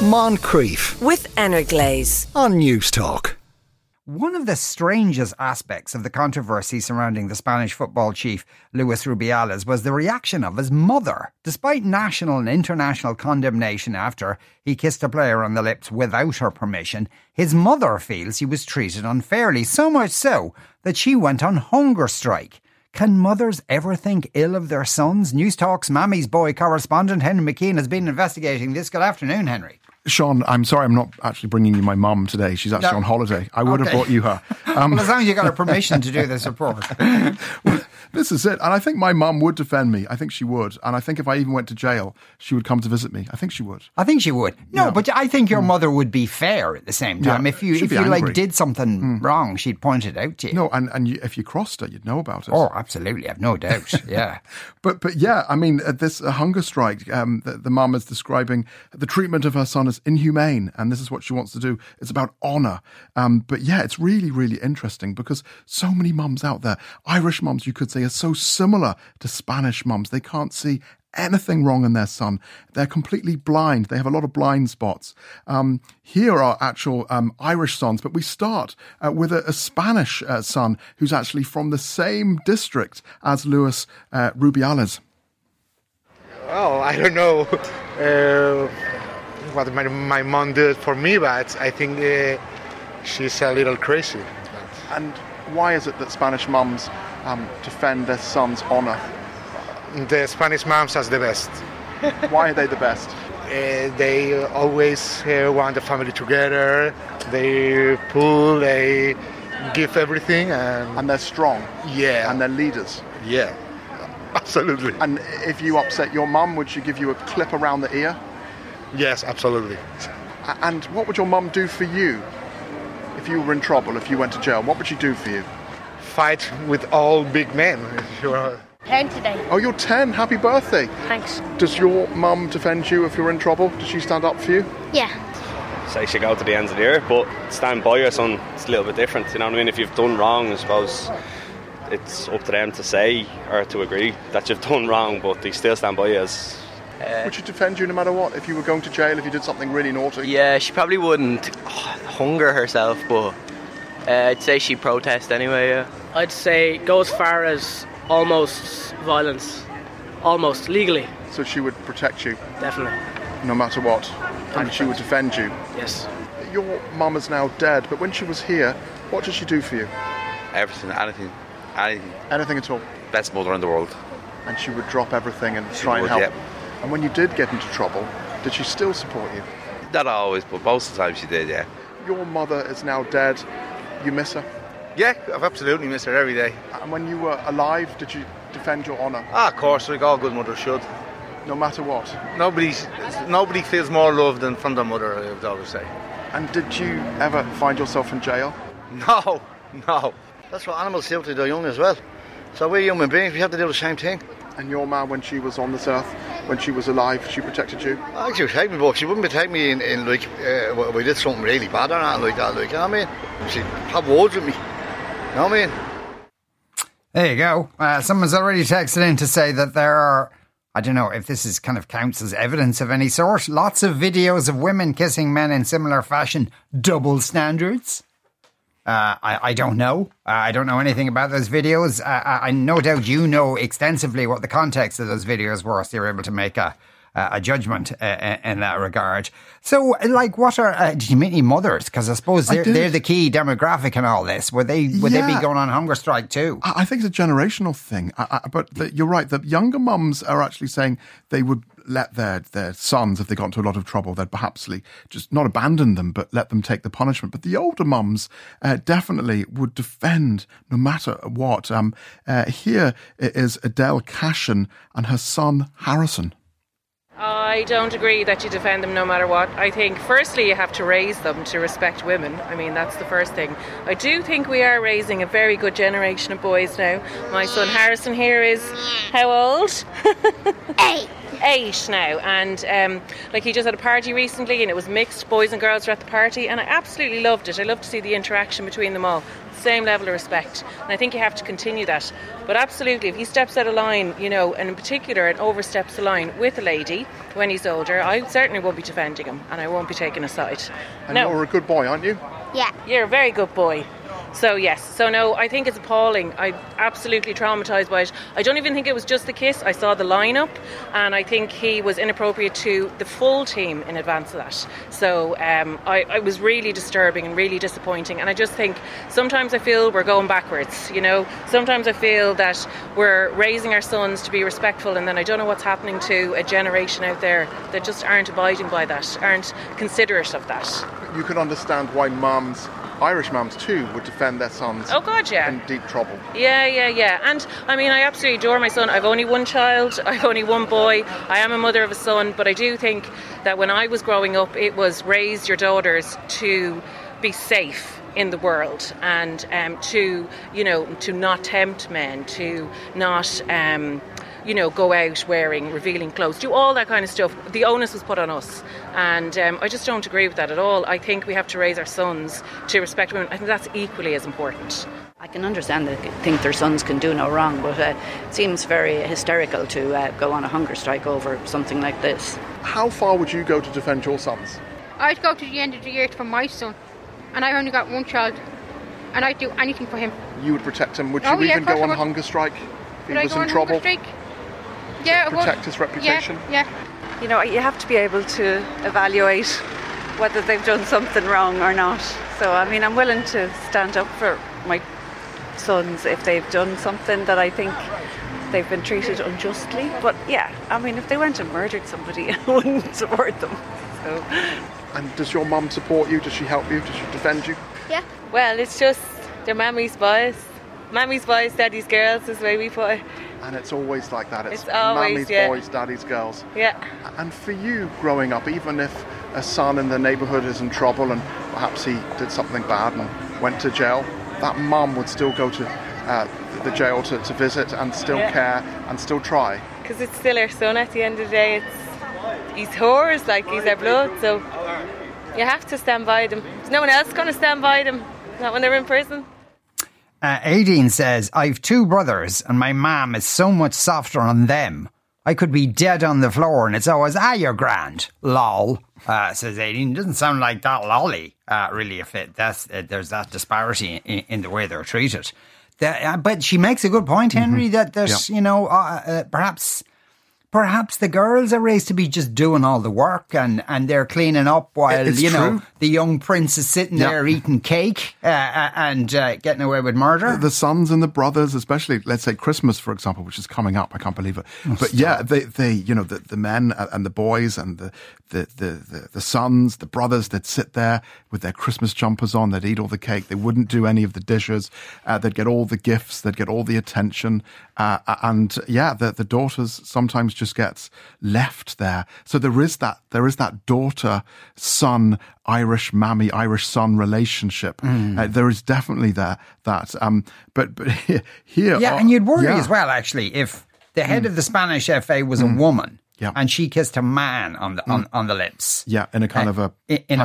Moncrieff with Energlaze on Newstalk. One of the strangest aspects of the controversy surrounding the Spanish football chief, Luis Rubiales, was the reaction of his mother. Despite national and international condemnation after he kissed a player on the lips without her permission, his mother feels he was treated unfairly, so much so that she went on hunger strike. Can mothers ever think ill of their sons? Newstalk's Mammy's Boy correspondent Henry McKean has been investigating this. Good afternoon, Henry. Sean, I'm sorry I'm not actually bringing you my mum today. She's actually no. on holiday. I would okay. have brought you her. Um, well, as long as you got her permission to do this report. well, this is it. And I think my mum would defend me. I think she would. And I think if I even went to jail, she would come to visit me. I think she would. I think she would. No, yeah. but I think your mm. mother would be fair at the same time. Yeah, if you if you angry. like did something mm. wrong, she'd point it out to you. No, and, and you, if you crossed her, you'd know about it. Oh, absolutely. I've no doubt. Yeah. but but yeah, I mean, uh, this uh, hunger strike, um, the, the mum is describing the treatment of her son as inhumane. And this is what she wants to do. It's about honour. Um, but yeah, it's really, really interesting because so many mums out there, Irish mums, you could say, are so similar to Spanish mums. They can't see anything wrong in their son. They're completely blind. They have a lot of blind spots. Um, here are actual um, Irish sons, but we start uh, with a, a Spanish uh, son who's actually from the same district as Luis uh, Rubiales. Well, I don't know uh, what my, my mom did for me, but I think uh, she's a little crazy. And why is it that Spanish moms um, defend their son's honour? The Spanish moms are the best. Why are they the best? Uh, they always uh, want the family together. They pull, they give everything, and and they're strong. Yeah, and they're leaders. Yeah, absolutely. And if you upset your mum, would she give you a clip around the ear? Yes, absolutely. And what would your mum do for you if you were in trouble? If you went to jail, what would she do for you? fight with all big men. 10 today. Oh, you're 10. Happy birthday. Thanks. Does your mum defend you if you're in trouble? Does she stand up for you? Yeah. Say she go to the ends of the earth, but stand by your son, it's a little bit different. You know what I mean? If you've done wrong, I suppose it's up to them to say or to agree that you've done wrong, but they still stand by you as uh, would she defend you no matter what if you were going to jail if you did something really naughty? Yeah, she probably wouldn't hunger herself, but uh, I'd say she'd protest anyway. Yeah. I'd say go as far as almost violence, almost legally. So she would protect you? Definitely. No matter what? And she would defend you? Yes. Your mum is now dead, but when she was here, what did she do for you? Everything, anything, anything. Anything at all? Best mother in the world. And she would drop everything and she try would, and help. Yeah. And when you did get into trouble, did she still support you? Not always, but most of the time she did, yeah. Your mother is now dead. You miss her? Yeah, I've absolutely missed her every day. And when you were alive, did you defend your honour? Ah, of course, like all good mothers should. No matter what? Nobody, nobody feels more loved than from their mother, I would always say. And did you ever find yourself in jail? No, no. That's what animals do to their young as well. So we're human beings, we have to do the same thing. And your mum, when she was on this earth, when she was alive, she protected you? Actually, she protected me, but she wouldn't protect me in, in like, uh, we did something really bad or anything like that, like, you know what I mean? She'd have words with me. you know what I mean? There you go. Uh, someone's already texted in to say that there are, I don't know if this is kind of counts as evidence of any sort, lots of videos of women kissing men in similar fashion. Double standards? Uh, I, I don't know. Uh, I don't know anything about those videos. Uh, I, I no doubt you know extensively what the context of those videos were, so you're able to make a, a judgment uh, uh, in that regard. So, like, what are uh, did you meet any mothers? Because I suppose they're, I they're the key demographic in all this. Would they would yeah. they be going on hunger strike too? I think it's a generational thing. I, I, but the, you're right. The younger mums are actually saying they would let their their sons, if they got into a lot of trouble, they'd perhaps just not abandon them, but let them take the punishment. But the older mums uh, definitely would defend no matter what. Um, uh, here is Adele Cashin and her son Harrison. I don't agree that you defend them no matter what. I think, firstly, you have to raise them to respect women. I mean, that's the first thing. I do think we are raising a very good generation of boys now. My son Harrison here is how old? Eight. Eight now, and um, like he just had a party recently, and it was mixed. Boys and girls were at the party, and I absolutely loved it. I love to see the interaction between them all. Same level of respect, and I think you have to continue that. But absolutely, if he steps out of line, you know, and in particular, and oversteps the line with a lady when he's older, I certainly won't be defending him, and I won't be taking a side. And no, you're a good boy, aren't you? Yeah. you're a very good boy. So yes, so no, I think it's appalling. I'm absolutely traumatized by it. I don't even think it was just the kiss. I saw the lineup, and I think he was inappropriate to the full team in advance of that. So um, I, I was really disturbing and really disappointing. And I just think sometimes I feel we're going backwards. You know, sometimes I feel that we're raising our sons to be respectful, and then I don't know what's happening to a generation out there that just aren't abiding by that, aren't considerate of that. You can understand why mums, Irish mums too, would defend their sons Oh God, yeah. in deep trouble. Yeah, yeah, yeah. And I mean, I absolutely adore my son. I've only one child, I've only one boy. I am a mother of a son, but I do think that when I was growing up, it was raise your daughters to be safe in the world and um, to, you know, to not tempt men, to not. Um, you know, go out wearing revealing clothes, do all that kind of stuff. The onus was put on us, and um, I just don't agree with that at all. I think we have to raise our sons to respect women. I think that's equally as important. I can understand that they think their sons can do no wrong, but uh, it seems very hysterical to uh, go on a hunger strike over something like this. How far would you go to defend your sons? I'd go to the end of the earth for my son, and I've only got one child, and I'd do anything for him. You would protect him. Would you Oh, yeah, even of go on would. hunger strike if Would he I was go in on trouble? Hunger strike? Yeah, I would. protect his reputation? Yeah, yeah. You know, you have to be able to evaluate whether they've done something wrong or not. So, I mean, I'm willing to stand up for my sons if they've done something that I think they've been treated unjustly. But yeah, I mean, if they went and murdered somebody, I wouldn't support them. So. And does your mum support you? Does she help you? Does she defend you? Yeah. Well, it's just they're mammy's boys. Mammy's boys, daddy's girls is the way we put it. And it's always like that. It's, It's always, mummy's yeah. boys, daddy's girls. Yeah. And for you growing up, even if a son in the neighbourhood is in trouble and perhaps he did something bad and went to jail, that mum would still go to uh, the jail to, to visit and still Yeah. care and still try. Because it's still our son at the end of the day. It's he's hers, like he's our blood. So you have to stand by them. There's no one else going to stand by them. Not when they're in prison. Uh, Aideen says, I've two brothers and my mom is so much softer on them. I could be dead on the floor and it's always, ah, you're grand. Lol, uh, says Aideen. Doesn't sound like that lolly, uh, really, if it, that's, uh, there's that disparity in, in the way they're treated. That, uh, but she makes a good point, Henry, that there's, you know, uh, uh, perhaps perhaps the girls are raised to be just doing all the work and, and they're cleaning up while, It's you know, true. the young prince is sitting Yeah. there eating cake uh, uh, and uh, getting away with murder. The sons and the brothers, especially, let's say Christmas, for example, which is coming up. I can't believe it. Oh, but yeah, they, they, you know, the, the men and the boys and the, the, the, the, the sons, the brothers that sit there with their Christmas jumpers on, they'd eat all the cake. They wouldn't do any of the dishes. Uh, they'd get all the gifts. They'd get all the attention. Uh, and yeah, the, the daughters sometimes just gets left there. So there is that, there is that daughter son, Irish mammy, Irish son relationship. Mm. Uh, there is definitely there that. Um, but but here, here yeah, uh, and you'd worry yeah. as well, actually, if the head Mm. of the Spanish FA was a woman Yeah. and she kissed a man on the on, on the lips. Yeah, in a kind uh, of a i- inappropriate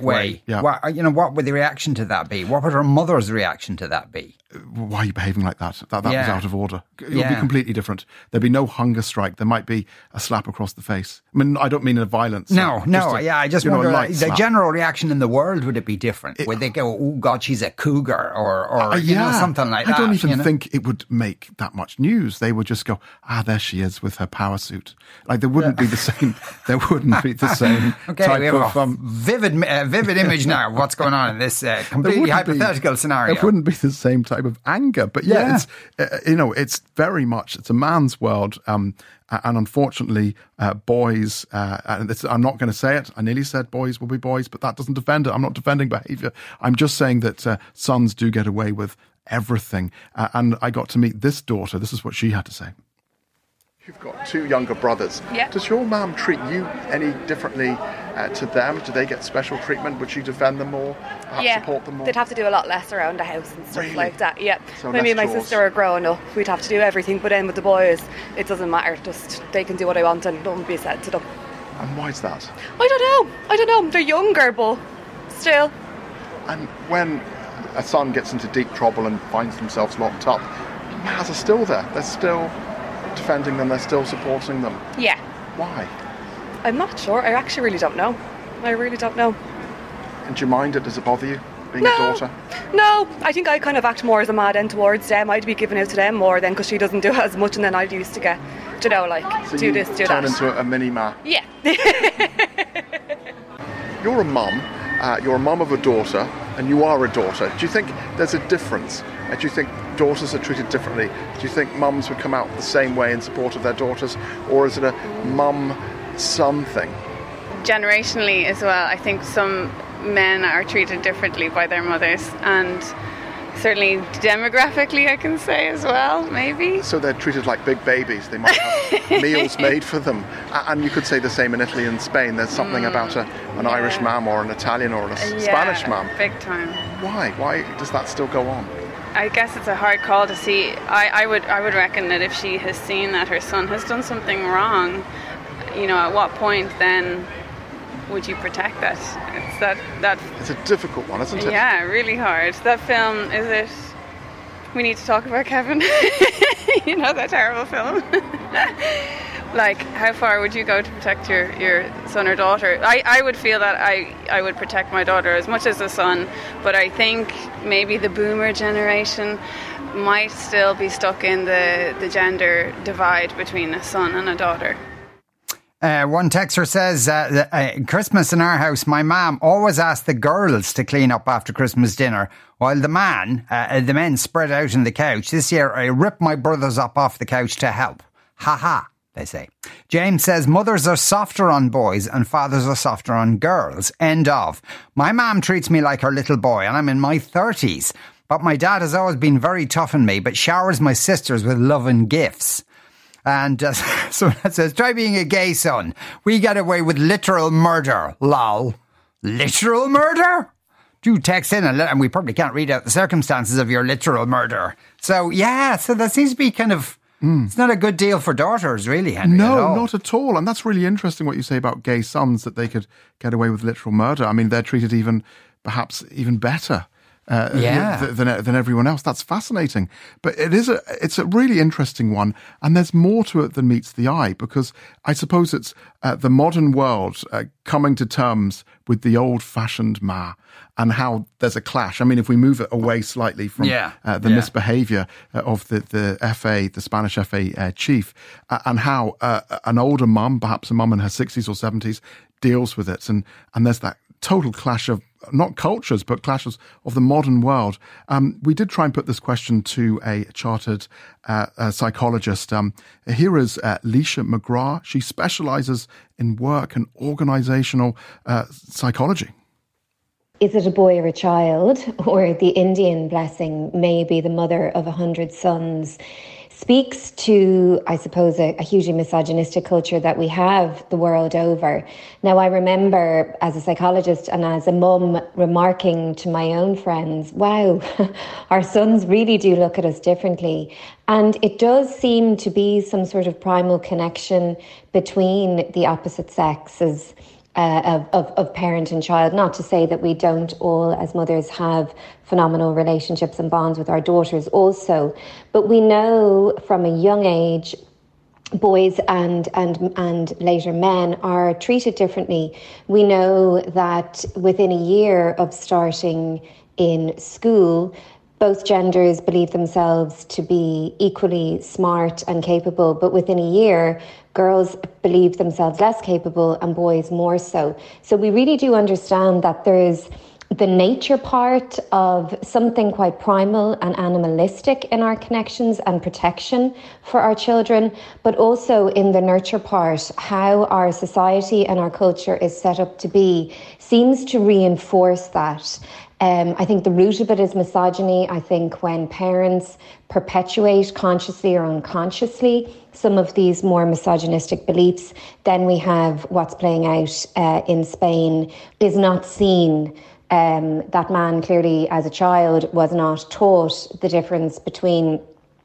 passive-aggressive way. Yeah. What, you know, what would the reaction to that be? What would her mother's reaction to that be? Why are you behaving like that? That, that was out of order. It would be completely different. There'd be no hunger strike. There might be a slap across the face. I mean, I don't mean a violence. No, no, a, yeah, I just you know, the slap. general reaction in the world would it be different? would they go, "Oh God, she's a cougar," or or Uh, you know something like that? I don't even you know? think it would make that much news. They would just go, ah, there she is with her power suit. Like there wouldn't be the same. There wouldn't be the same Okay, type we have of. a Um, vivid, uh, vivid image now of what's going on in this uh, completely wouldn't be- hypothetical scenario. It wouldn't be the same type of anger, but yeah, Yeah. it's uh, you know, it's very much it's a man's world, um, and unfortunately, uh, boys. Uh, and this, I'm not going to say it. I nearly said boys will be boys, but that doesn't defend it. I'm not defending behaviour. I'm just saying that uh, sons do get away with everything. Uh, and I got to meet this daughter. This is what she had to say. You've got two younger brothers. Yeah. Does your mum treat you any differently uh, to them? Do they get special treatment? Would you defend them more? Perhaps yeah, support them more? they'd have to do a lot less around the house and stuff Really? like that. Yeah, So when me and my chores. sister are growing up, we'd have to do everything. But then with the boys, it doesn't matter. Just they can do what I want and nothing be said to them. And why is that? I don't know. I don't know. They're younger, but still. And when a son gets into deep trouble and finds themselves locked up, Maz are still there. They're still defending them. They're still supporting them. Yeah. Why? I'm not sure. I actually really don't know. I really don't know. And do you mind it? Does it bother you being No. a daughter? No, I think I kind of act more as a mad end towards them. I'd be giving out to them more then because she doesn't do it as much and then I'd used to get, you know, like, So do this, do turn that. into a, a mini ma. yeah. You're a mum. Uh, you're a mum of a daughter, and you are a daughter. Do you think there's a difference? Uh, do you think daughters are treated differently? Do you think mums would come out the same way in support of their daughters, or is it a mum son thing? generationally as well, I think some men are treated differently by their mothers, and certainly demographically, I can say as well, maybe. So they're treated like big babies. They might have meals made for them, and you could say the same in Italy and Spain. There's something mm, about a, an Irish mum or an Italian or a Yeah, Spanish mum. Big time. Why? Why does that still go on? I guess it's a hard call to see. I, I would I would reckon that if she has seen that her son has done something wrong, you know, at what point then would you protect that? It's that that It's a difficult one, isn't it? yeah, really hard. That film is it. We need to talk about Kevin. you know that terrible film. like, how far would you go to protect your, your son or daughter? I, I would feel that I, I would protect my daughter as much as the son, but I think maybe the boomer generation might still be stuck in the, the gender divide between a son and a daughter. Uh, one texter says, uh, uh, Christmas in our house, my mom always asked the girls to clean up after Christmas dinner, while the man, uh, the men spread out on the couch. This year, I ripped my brothers up off the couch to help. Ha ha, they say. James says, mothers are softer on boys and fathers are softer on girls. End of. My mom treats me like her little boy, and I'm in my 30s. But my dad has always been very tough on me, but showers my sisters with love and gifts. And uh, someone says, try being a gay son. We get away with literal murder. Lol. Literal murder? Do text in and, let, and we probably can't read out the circumstances of your literal murder. So, yeah, so that seems to be kind of, it's not a good deal for daughters, really, Henry. No, all. not at all. And that's really interesting what you say about gay sons that they could get away with literal murder. I mean, they're treated even, perhaps even better. Uh, Yeah. than than everyone else. That's fascinating, but it is a it's a really interesting one, and there's more to it than meets the eye because I suppose it's uh, the modern world uh, coming to terms with the old-fashioned ma and how there's a clash. I mean, if we move it away slightly from Yeah. uh, the Yeah. misbehavior uh, of the, the FA, the Spanish FA uh, chief, uh, and how uh, an older mum, perhaps a mum in her 60s or 70s, deals with it. And, and there's that total clash of not cultures, but clashes of the modern world. Um, we did try and put this question to a chartered uh, psychologist. Um, here is uh, Leisha McGrath. She specializes in work and organizational uh, psychology. Is it a boy or a child? Or the Indian blessing, maybe the mother of a hundred sons, speaks to, I suppose, a, a hugely misogynistic culture that we have the world over. Now, I remember as a psychologist and as a mum remarking to my own friends, wow, our sons really do look at us differently. And it does seem to be some sort of primal connection between the opposite sexes uh, of, of, of parent and child. Not to say that we don't all, as mothers, have phenomenal relationships and bonds with our daughters also, but we know from a young age boys and and and later men are treated differently. We know that within a year of starting in school, both genders believe themselves to be equally smart and capable, but within a year, girls believe themselves less capable and boys more so. So we really do understand that there is the nature part of something quite primal and animalistic in our connections and protection for our children, but also in the nurture part, how our society and our culture is set up to be seems to reinforce that. Um, I think the root of it is misogyny. I think when parents perpetuate consciously or unconsciously some of these more misogynistic beliefs, then we have what's playing out uh, in Spain is not seen um, that man clearly, as a child, was not taught the difference between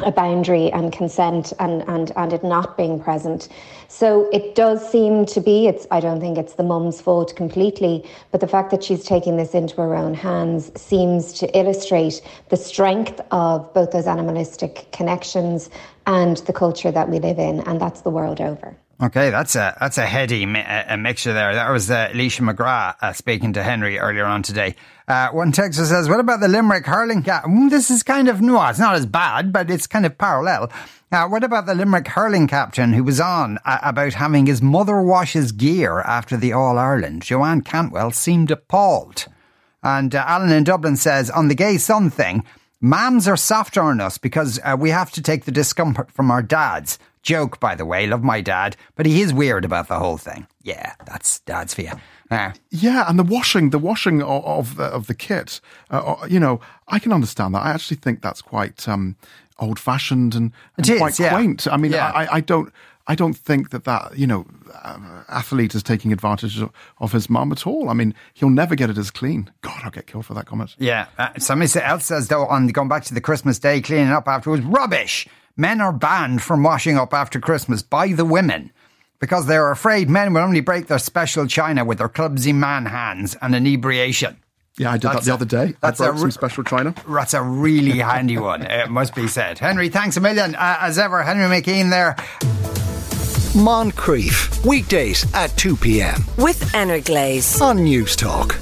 a boundary and consent and, and, and it not being present. So it does seem to be, it's I don't think it's the mum's fault completely, but the fact that she's taking this into her own hands seems to illustrate the strength of both those animalistic connections and the culture that we live in, and that's the world over. Okay, that's a that's a heady mi- a mixture there. That was uh, Alicia McGrath uh, speaking to Henry earlier on today. Uh, one texter says, "What about the Limerick hurling cap? Mm, this is kind of no, it's not as bad, but it's kind of parallel." Uh, what about the Limerick hurling captain who was on uh, about having his mother wash his gear after the All Ireland? Joanne Cantwell seemed appalled. And uh, Alan in Dublin says, on the gay son thing, mams are softer on us because uh, we have to take the discomfort from our dads. Joke, by the way, love my dad, but he is weird about the whole thing. Yeah, that's dad's for you. Uh, Yeah, and the washing, the washing of, of the of the kit. Uh, uh, you know, I can understand that. I actually think that's quite um, old fashioned and, and is, quite yeah. quaint. I mean, Yeah. I, I don't. I don't think that that you know uh, athlete is taking advantage of, of his mum at all. I mean, he'll never get it as clean. God, I'll get killed for that comment. Yeah. Uh, somebody else says, though, on going back to the Christmas day, cleaning up afterwards, rubbish. Men are banned from washing up after Christmas by the women because they're afraid men will only break their special china with their clumsy man hands and inebriation. Yeah, I did That's that the a- other day. I that's a broke re- some special china. That's a really handy one, it must be said. Henry, thanks a million. Uh, as ever, Henry McKean there. Moncrieff, weekdays at 2 p.m. With Energlaze. on Newstalk.